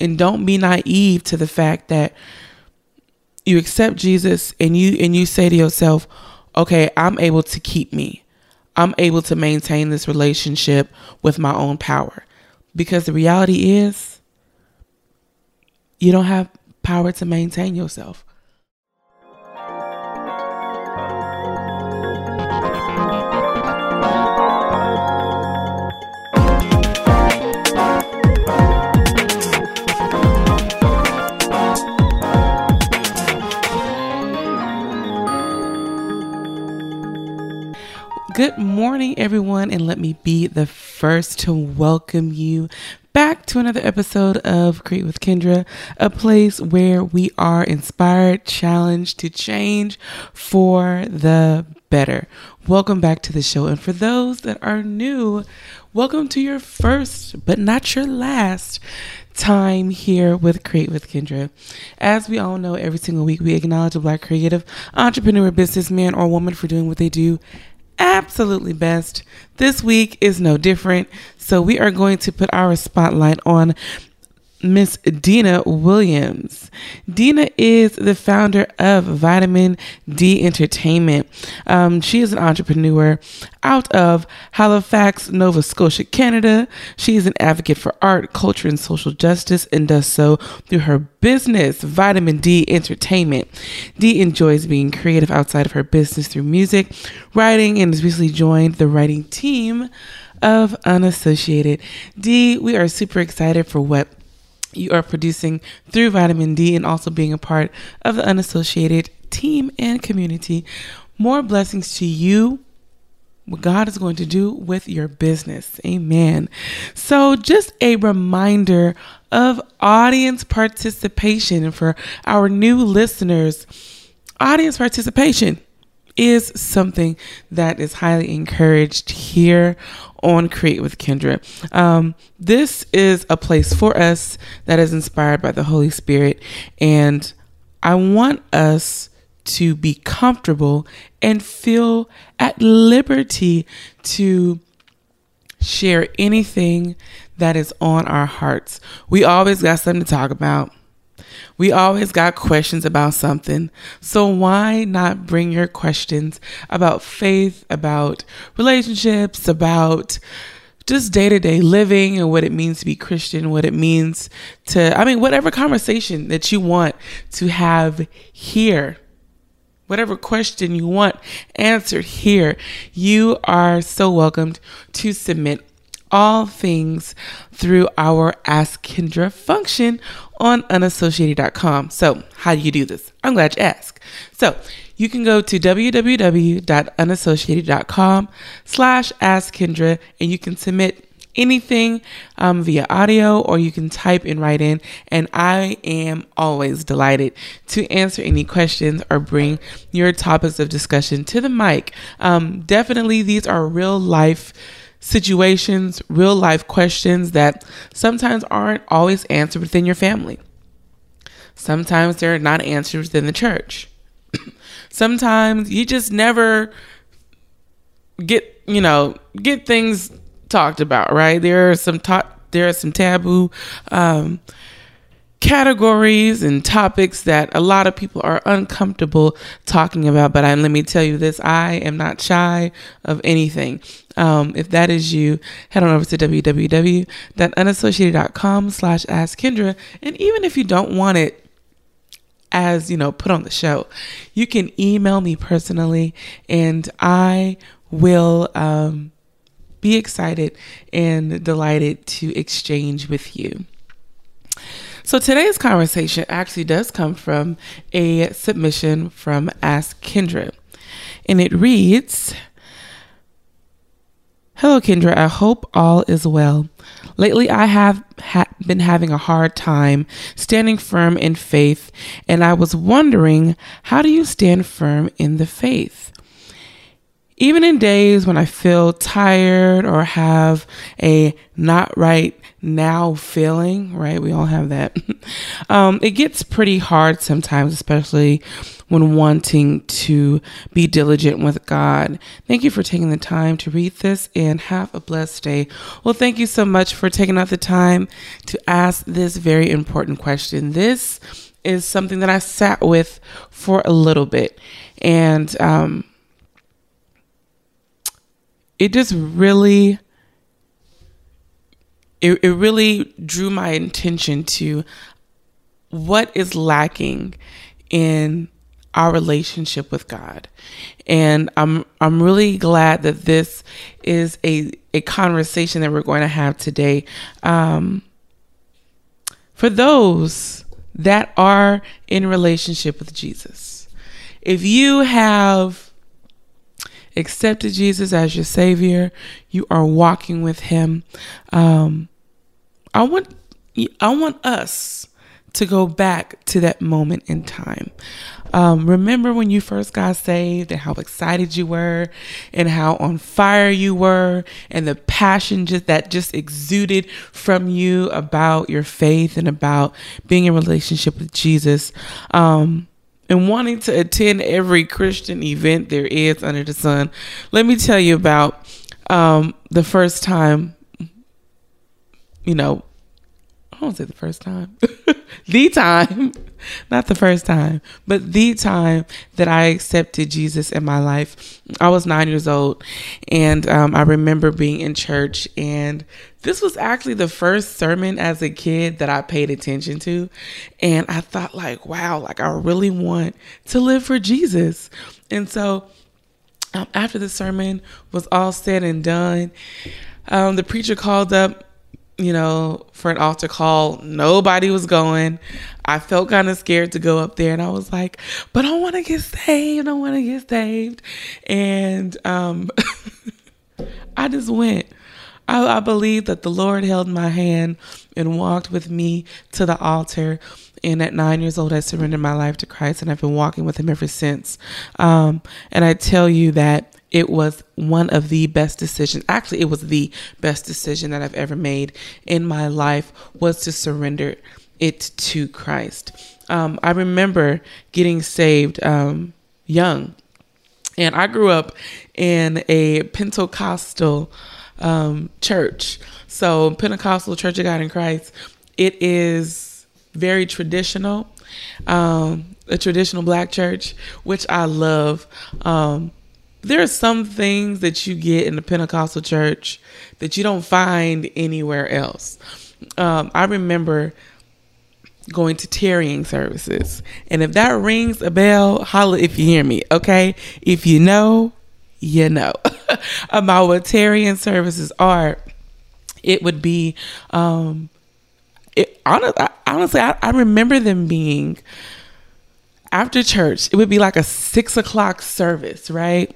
And don't be naive to the fact that you accept Jesus and you and you say to yourself, "Okay, I'm able to keep me. I'm able to maintain this relationship with my own power." Because the reality is you don't have power to maintain yourself. Good morning, everyone, and let me be the first to welcome you back to another episode of Create with Kendra, a place where we are inspired, challenged to change for the better. Welcome back to the show. And for those that are new, welcome to your first, but not your last time here with Create with Kendra. As we all know, every single week we acknowledge a Black creative entrepreneur, businessman, or woman for doing what they do absolutely best. This week is no different. So we are going to put our spotlight on Miss Dina Williams. Dina is the founder of Vitamin D Entertainment. Um, she is an entrepreneur out of Halifax, Nova Scotia, Canada. She is an advocate for art, culture, and social justice and does so through her business, Vitamin D Entertainment. Dee enjoys being creative outside of her business through music, writing, and has recently joined the writing team of Unassociated. Dee, we are super excited for what you are producing through Vitamin D and also being a part of the unassociated team and community. More blessings to you. What God is going to do with your business. Amen. So, just a reminder of audience participation for our new listeners. Audience participation is something that is highly encouraged here on Create with Kendra. Um, this is a place for us that is inspired by the Holy Spirit, and I want us to be comfortable and feel at liberty to share anything that is on our hearts. We always got something to talk about. We always got questions about something. So why not bring your questions about faith, about relationships, about just day to day living and what it means to be Christian, what it means to, I mean, whatever conversation that you want to have here, whatever question you want answered here, you are so welcomed to submit all things through our Ask Kendra function on unassociated.com. So, how do you do this? I'm glad you asked. So, you can go to www.unassociated.com slash ask Kendra and you can submit anything um, via audio or you can type and write in. And I am always delighted to answer any questions or bring your topics of discussion to the mic. Um, definitely, these are real life situations, real life questions that sometimes aren't always answered within your family. Sometimes they're not answered within the church. sometimes you just never get, you know, get things talked about, right? There are some ta- there are some taboo um, categories and topics that a lot of people are uncomfortable talking about. But I, let me tell you this I am not shy of anything. Um, if that is you, head on over to www.unassociated.com slash ask Kendra. And even if you don't want it, as you know, put on the show, you can email me personally and I will um, be excited and delighted to exchange with you. So today's conversation actually does come from a submission from Ask Kendra. And it reads Hello, Kendra. I hope all is well. Lately, I have ha- been having a hard time standing firm in faith, and I was wondering how do you stand firm in the faith? Even in days when I feel tired or have a not right now feeling, right? We all have that. um, it gets pretty hard sometimes, especially when wanting to be diligent with God. Thank you for taking the time to read this and have a blessed day. Well, thank you so much for taking out the time to ask this very important question. This is something that I sat with for a little bit. And um, it just really it, it really drew my attention to what is lacking in our relationship with God. And I'm I'm really glad that this is a a conversation that we're going to have today. Um, for those that are in relationship with Jesus. If you have accepted Jesus as your Savior, you are walking with Him. Um, I want I want us to go back to that moment in time. Um, remember when you first got saved and how excited you were and how on fire you were and the passion just that just exuded from you about your faith and about being in relationship with Jesus. Um, and wanting to attend every Christian event there is under the sun. Let me tell you about um, the first time, you know, I won't say the first time, the time, not the first time, but the time that I accepted Jesus in my life. I was nine years old, and um, I remember being in church, and this was actually the first sermon as a kid that I paid attention to, and I thought, like, wow, like I really want to live for Jesus, and so. Um, after the sermon was all said and done, um, the preacher called up you know, for an altar call. Nobody was going. I felt kind of scared to go up there, and I was like, "But I want to get saved. I want to get saved." And um, I just went. I, I believe that the Lord held my hand and walked with me to the altar. And at nine years old, I surrendered my life to Christ, and I've been walking with Him ever since. Um, and I tell you that it was one of the best decisions actually it was the best decision that i've ever made in my life was to surrender it to christ. Um, i remember getting saved um, young and i grew up in a pentecostal um, church. So pentecostal church of god in christ it is very traditional um, a traditional black church which i love. Um, there are some things that you get in the Pentecostal church that you don't find anywhere else. Um, I remember going to tarrying services, and if that rings a bell, holla if you hear me. Okay, if you know, you know about what tarrying services are. It would be, um, it honestly, I, I remember them being after church. It would be like a six o'clock service, right?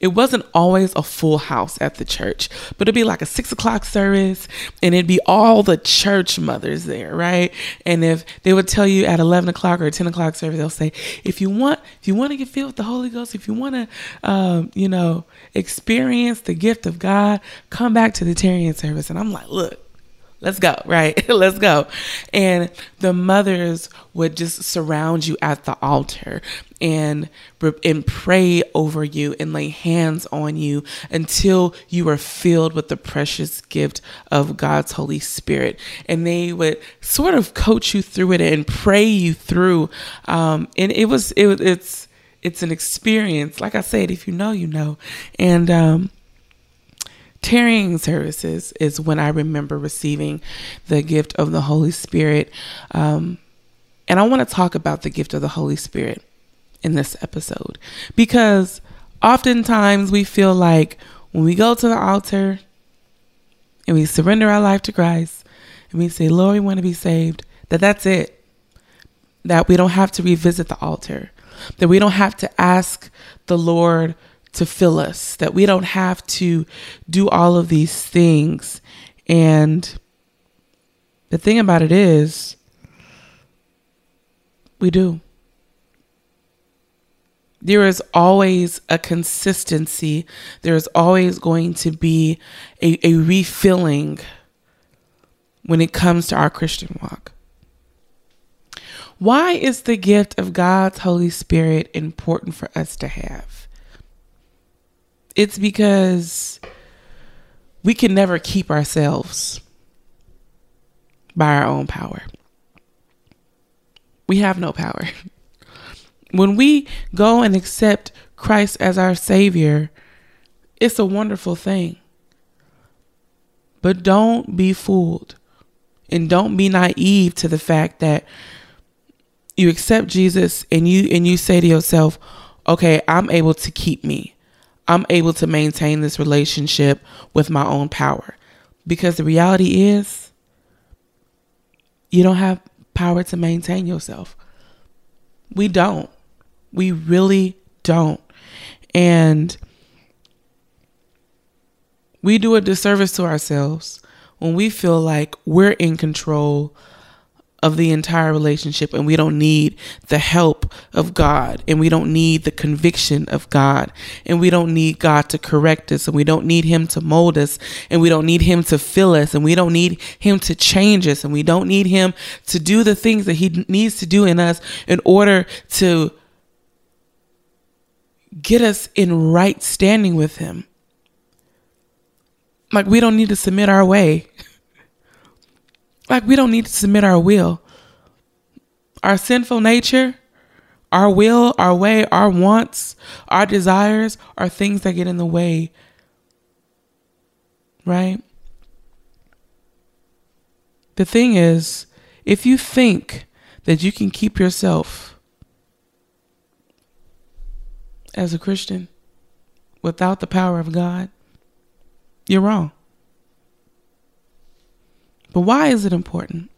It wasn't always a full house at the church, but it'd be like a six o'clock service and it'd be all the church mothers there, right? And if they would tell you at 11 o'clock or 10 o'clock service, they'll say, if you want, if you want to get filled with the Holy Ghost, if you want to, um, you know, experience the gift of God, come back to the tarrying service. And I'm like, look, let's go, right? let's go. And the mothers would just surround you at the altar and and pray over you and lay hands on you until you are filled with the precious gift of God's Holy Spirit. And they would sort of coach you through it and pray you through. Um, and it was it it's it's an experience. Like I said, if you know, you know. And um, tarrying services is when I remember receiving the gift of the Holy Spirit. Um, and I want to talk about the gift of the Holy Spirit in this episode because oftentimes we feel like when we go to the altar and we surrender our life to Christ and we say, Lord, we want to be saved, that that's it. That we don't have to revisit the altar, that we don't have to ask the Lord to fill us, that we don't have to do all of these things. And the thing about it is, we do. There is always a consistency. There is always going to be a, a refilling when it comes to our Christian walk. Why is the gift of God's Holy Spirit important for us to have? It's because we can never keep ourselves by our own power. We have no power. When we go and accept Christ as our Savior, it's a wonderful thing. But don't be fooled and don't be naive to the fact that you accept Jesus and you and you say to yourself, "Okay, I'm able to keep me. I'm able to maintain this relationship with my own power." Because the reality is you don't have power to maintain yourself. We don't. We really don't. And we do a disservice to ourselves when we feel like we're in control of the entire relationship and we don't need the of God and we don't need the conviction of God and we don't need God to correct us and we don't need him to mold us and we don't need him to fill us and we don't need him to change us and we don't need him to do the things that he needs to do in us in order to get us in right standing with him like we don't need to submit our way like we don't need to submit our will. Our sinful nature, our will, our way, our wants, our desires are things that get in the way. Right? The thing is, if you think that you can keep yourself as a Christian without the power of God, you're wrong. But why is it important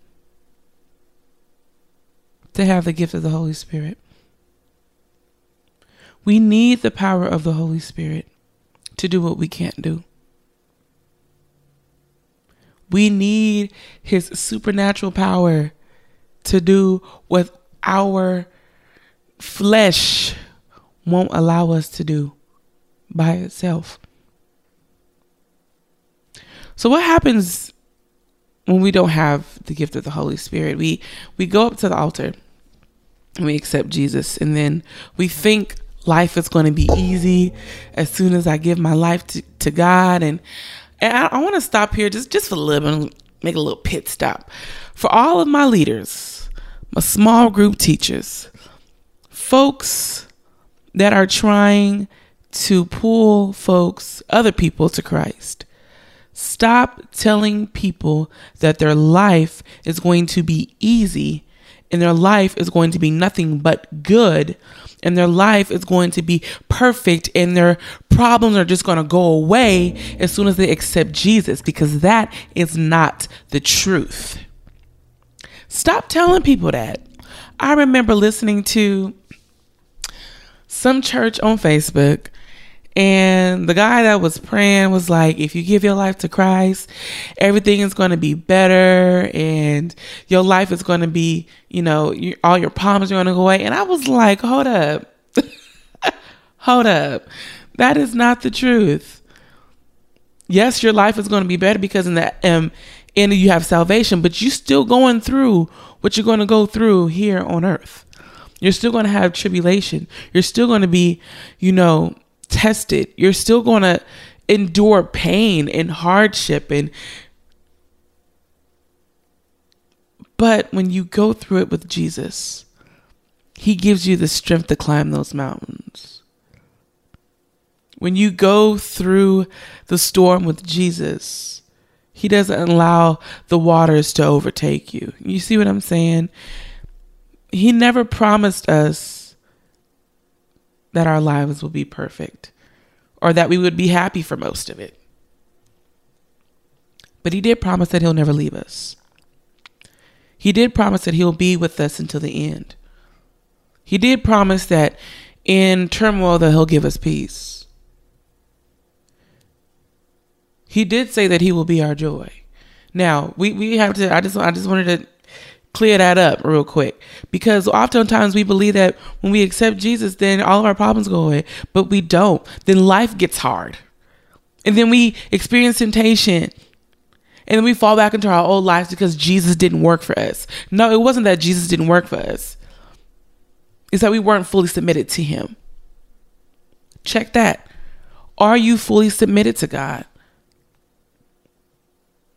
to have the gift of the Holy Spirit? We need the power of the Holy Spirit to do what we can't do. We need his supernatural power to do what our flesh won't allow us to do by itself. So, what happens when we don't have the gift of the Holy Spirit, we we go up to the altar and we accept Jesus, and then we think life is going to be easy as soon as I give my life to, to God. And and I, I want to stop here just just for a little bit, make a little pit stop for all of my leaders, my small group teachers, folks that are trying to pull folks, other people to Christ. Stop telling people that their life is going to be easy and their life is going to be nothing but good and their life is going to be perfect and their problems are just going to go away as soon as they accept Jesus because that is not the truth. Stop telling people that. I remember listening to some church on Facebook and the guy that was praying was like, if you give your life to Christ, everything is going to be better and your life is going to be, you know, you, all your problems are going to go away. And I was like, hold up. hold up. That is not the truth. Yes, your life is going to be better because in the um, you have salvation, but you're still going through what you're going to go through here on earth. You're still going to have tribulation. You're still going to be, you know, tested. You're still going to endure pain and hardship and but when you go through it with Jesus, he gives you the strength to climb those mountains. When you go through the storm with Jesus, he doesn't allow the waters to overtake you. You see what I'm saying? He never promised us that our lives will be perfect or that we would be happy for most of it. But he did promise that he'll never leave us. He did promise that he'll be with us until the end. He did promise that in turmoil that he'll give us peace. He did say that he will be our joy. Now, we, we have to I just I just wanted to clear that up real quick because oftentimes we believe that when we accept Jesus, then all of our problems go away, but we don't. Then life gets hard, and then we experience temptation, and then we fall back into our old lives because Jesus didn't work for us. No, it wasn't that Jesus didn't work for us. It's that we weren't fully submitted to him. Check that. Are you fully submitted to God?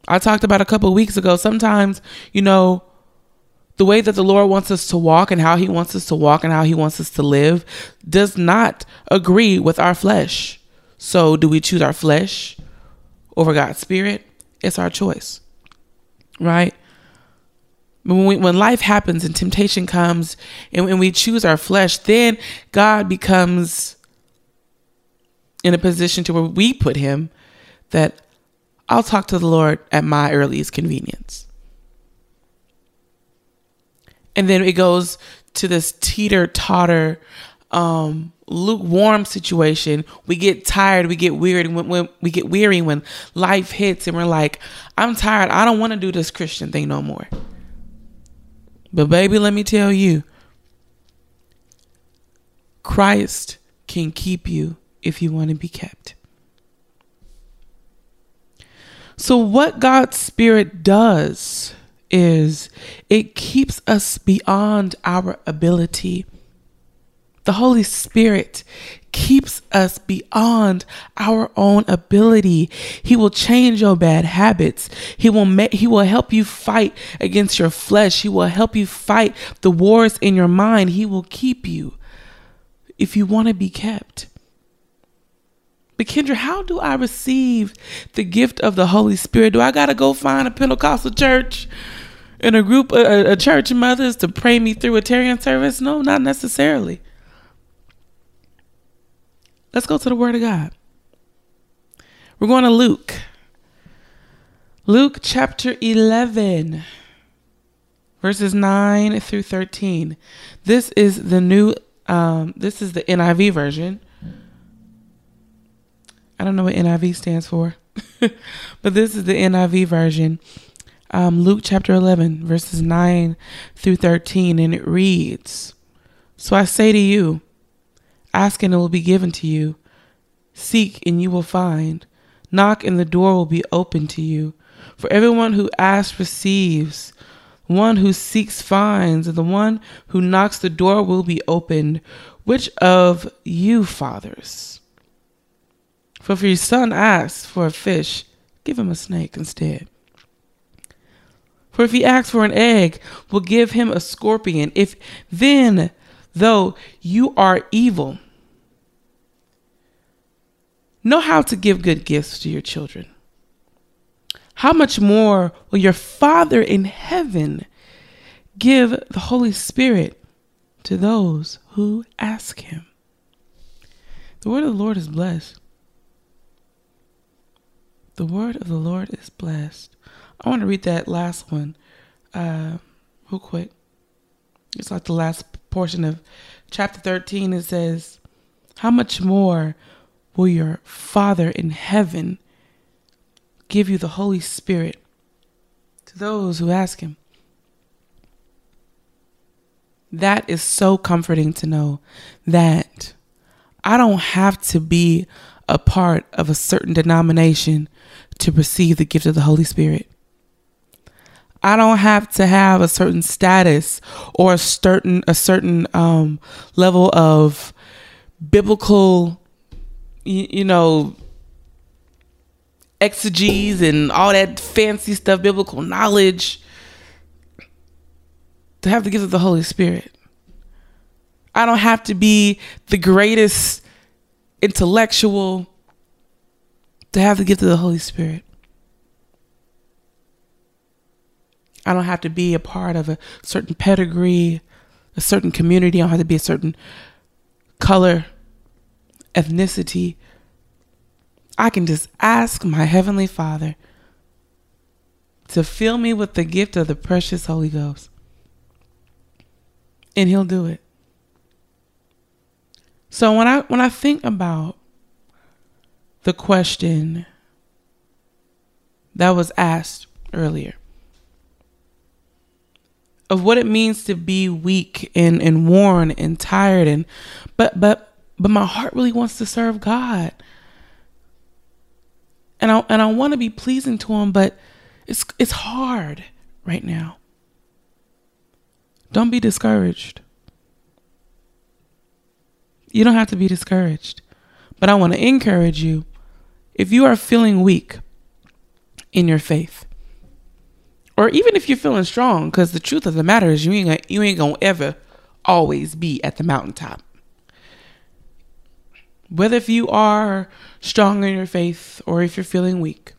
I talked about a couple weeks ago. Sometimes, you know, the way that the Lord wants us to walk and how he wants us to walk and how he wants us to live does not agree with our flesh. So, do we choose our flesh over God's spirit? It's our choice. Right? When, we, when life happens and temptation comes and when we choose our flesh, then God becomes in a position to where we put him that I'll talk to the Lord at my earliest convenience. And then it goes to this teeter totter, um, lukewarm situation. We get tired, we get weird, when, when we get weary when life hits, and we're like, "I'm tired. I don't want to do this Christian thing no more." But baby, let me tell you, Christ can keep you if you want to be kept. So, what God's Spirit does is it keeps us beyond our ability. The Holy Spirit keeps us beyond our own ability. He will change your bad habits. He will make, he will help you fight against your flesh. He will help you fight the wars in your mind. He will keep you if you want to be kept. But Kendra, how do I receive the gift of the Holy Spirit? Do I got to go find a Pentecostal church and a group, a, a church of mothers to pray me through a tarrying service? No, not necessarily. Let's go to the Word of God. We're going to Luke. Luke chapter 11, verses 9 through 13. This is the new, um, this is the NIV version. I don't know what NIV stands for, but this is the NIV version. Um, Luke chapter 11, verses 9 through 13, and it reads So I say to you, ask and it will be given to you, seek and you will find, knock and the door will be open to you. For everyone who asks receives, one who seeks finds, and the one who knocks the door will be opened. Which of you, fathers? For if your son asks for a fish, give him a snake instead. For if he asks for an egg, we'll give him a scorpion. If then, though you are evil, know how to give good gifts to your children, how much more will your Father in heaven give the Holy Spirit to those who ask him? The word of the Lord is blessed. The word of the Lord is blessed. I want to read that last one uh, real quick. It's like the last portion of chapter 13. It says, How much more will your Father in heaven give you the Holy Spirit to those who ask Him? That is so comforting to know that I don't have to be a part of a certain denomination to receive the gift of the Holy Spirit. I don't have to have a certain status or a certain a certain um, level of biblical, you, you know, exegesis and all that fancy stuff, biblical knowledge, to have the gift of the Holy Spirit. I don't have to be the greatest intellectual to have the gift of the Holy Spirit. I don't have to be a part of a certain pedigree, a certain community. I don't have to be a certain color, ethnicity. I can just ask my Heavenly Father to fill me with the gift of the precious Holy Ghost. And He'll do it. So when I when I think about the question that was asked earlier of what it means to be weak and, and worn and tired and but but but my heart really wants to serve God. And I and I want to be pleasing to him, but It's it's hard right now. Don't be discouraged. You don't have to be discouraged. But I want to encourage you if you are feeling weak in your faith, or even if you're feeling strong, because the truth of the matter is you ain't you ain't gonna ever always be at the mountaintop. Whether if you are strong in your faith or if you're feeling weak,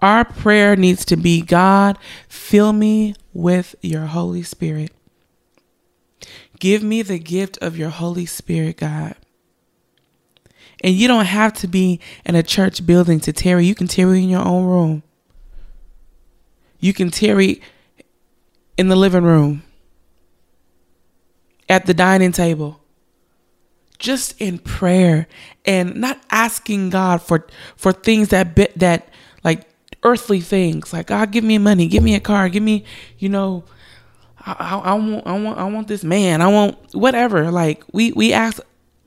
our prayer needs to be God, fill me with your Holy Spirit. Give me the gift of your Holy Spirit, God. And you don't have to be in a church building to tarry. You can tarry in your own room. You can tarry in the living room, at the dining table, just in prayer and not asking God for for things that bit that like earthly things like God give me money, give me a car, give me, you know, I, I, I, want I want I want this man, I want whatever. Like we we ask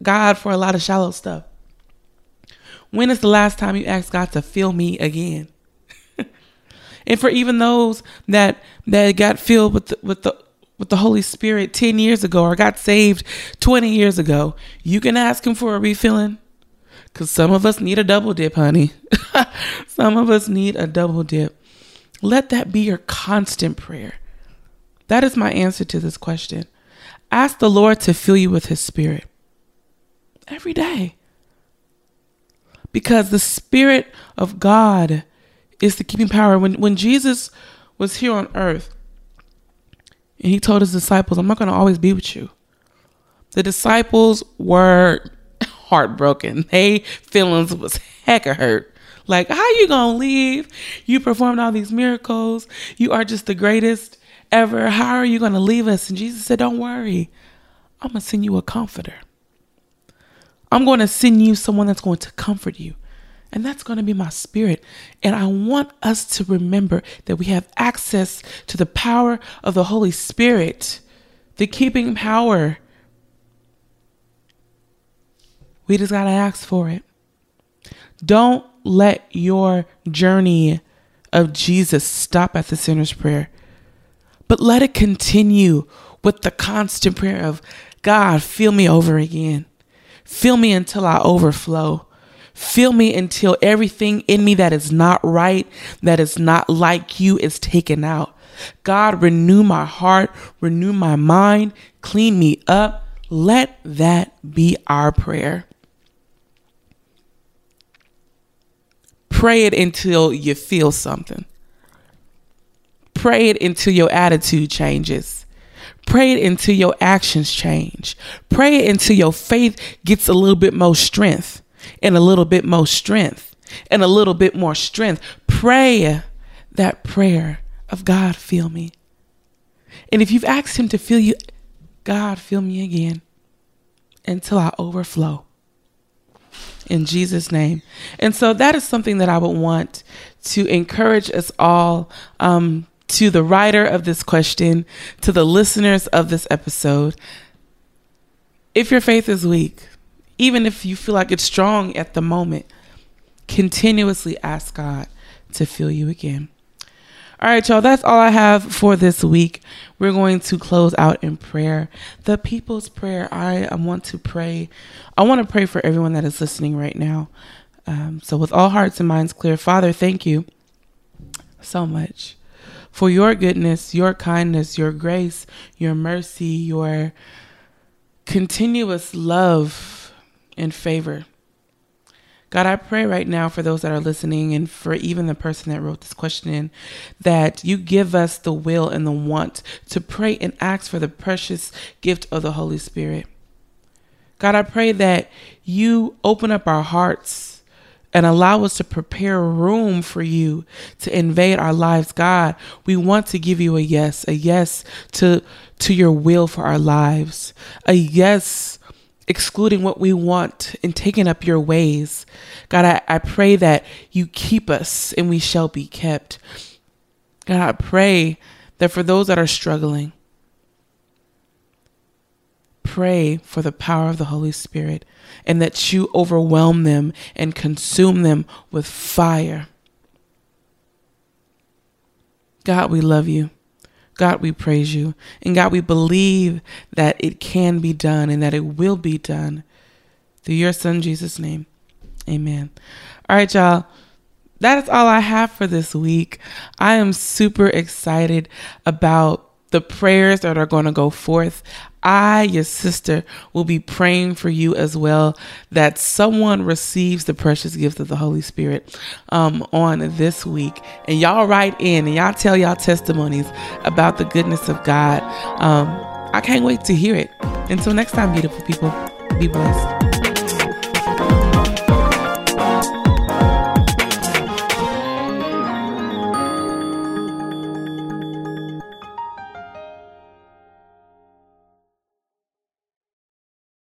God for a lot of shallow stuff. When is the last time you asked God to fill me again? And for even those that that got filled with the, with the with the Holy Spirit 10 years ago or got saved 20 years ago, you can ask him for a refilling. Cause some of us need a double dip, honey. some of us need a double dip. Let that be your constant prayer. That is my answer to this question. Ask the Lord to fill you with his spirit every day. Because the spirit of God is the keeping power. When when Jesus was here on earth and he told his disciples, I'm not to always be with you. The disciples were heartbroken. They feelings was hecka hurt. Like, how you gonna leave? You performed all these miracles. You are just the greatest ever. How are you gonna leave us? And Jesus said, Don't worry. I'm gonna send you a comforter. I'm to send you someone that's going to comfort you. And that's going to be my spirit. And I want us to remember that we have access to the power of the Holy Spirit, the keeping power we just got to ask for it. Don't let your journey of Jesus stop at the sinner's prayer, but let it continue with the constant prayer of God, fill me over again. Fill me until I overflow. Fill me until everything in me that is not right, that is not like you, is taken out. God, renew my heart, renew my mind, clean me up. Let that be our prayer. Pray it until you feel something. Pray it until your attitude changes. Pray it until your actions change. Pray it until your faith gets a little bit more strength and a little bit more strength and a little bit more strength. Pray that prayer of God, fill me. And if you've asked Him to fill you, God, fill me again until I overflow in Jesus' name. And so that is something that I would want to encourage us all um, to the writer of this question, to the listeners of this episode. If your faith is weak, even if you feel like it's strong at the moment, continuously ask God to fill you again. All right, y'all, that's all I have for this week. We're going to close out in prayer. The people's prayer. I, want to pray. I want to pray for everyone that is listening right now. Um, so, with all hearts and minds clear, Father, thank you so much for your goodness, your kindness, your grace, your mercy, your continuous love and favor. God, I pray right now for those that are listening and for even the person that wrote this question in that you give us the will and the want to pray and ask for the precious gift of the Holy Spirit. God, I pray that you open up our hearts and allow us to prepare room for you to invade our lives. God, we want to give you a yes, a yes to to your will for our lives. A yes excluding what we want and taking up your ways. God, I, I pray that you keep us and we shall be kept. God, I pray that for those that are struggling, pray for the power of the Holy Spirit and that you overwhelm them and consume them with fire. God, we love you. God, we praise you. And God, we believe that it can be done and that it will be done through your son, Jesus' name. Amen. All right, y'all. That is all I have for this week. I am super excited about the prayers that are going to go forth. I, your sister, will be praying for you as well that someone receives the precious gift of the Holy Spirit um, on this week. And y'all write in and y'all tell y'all testimonies about the goodness of God. Um, I can't wait to hear it. Until next time, beautiful people, be blessed.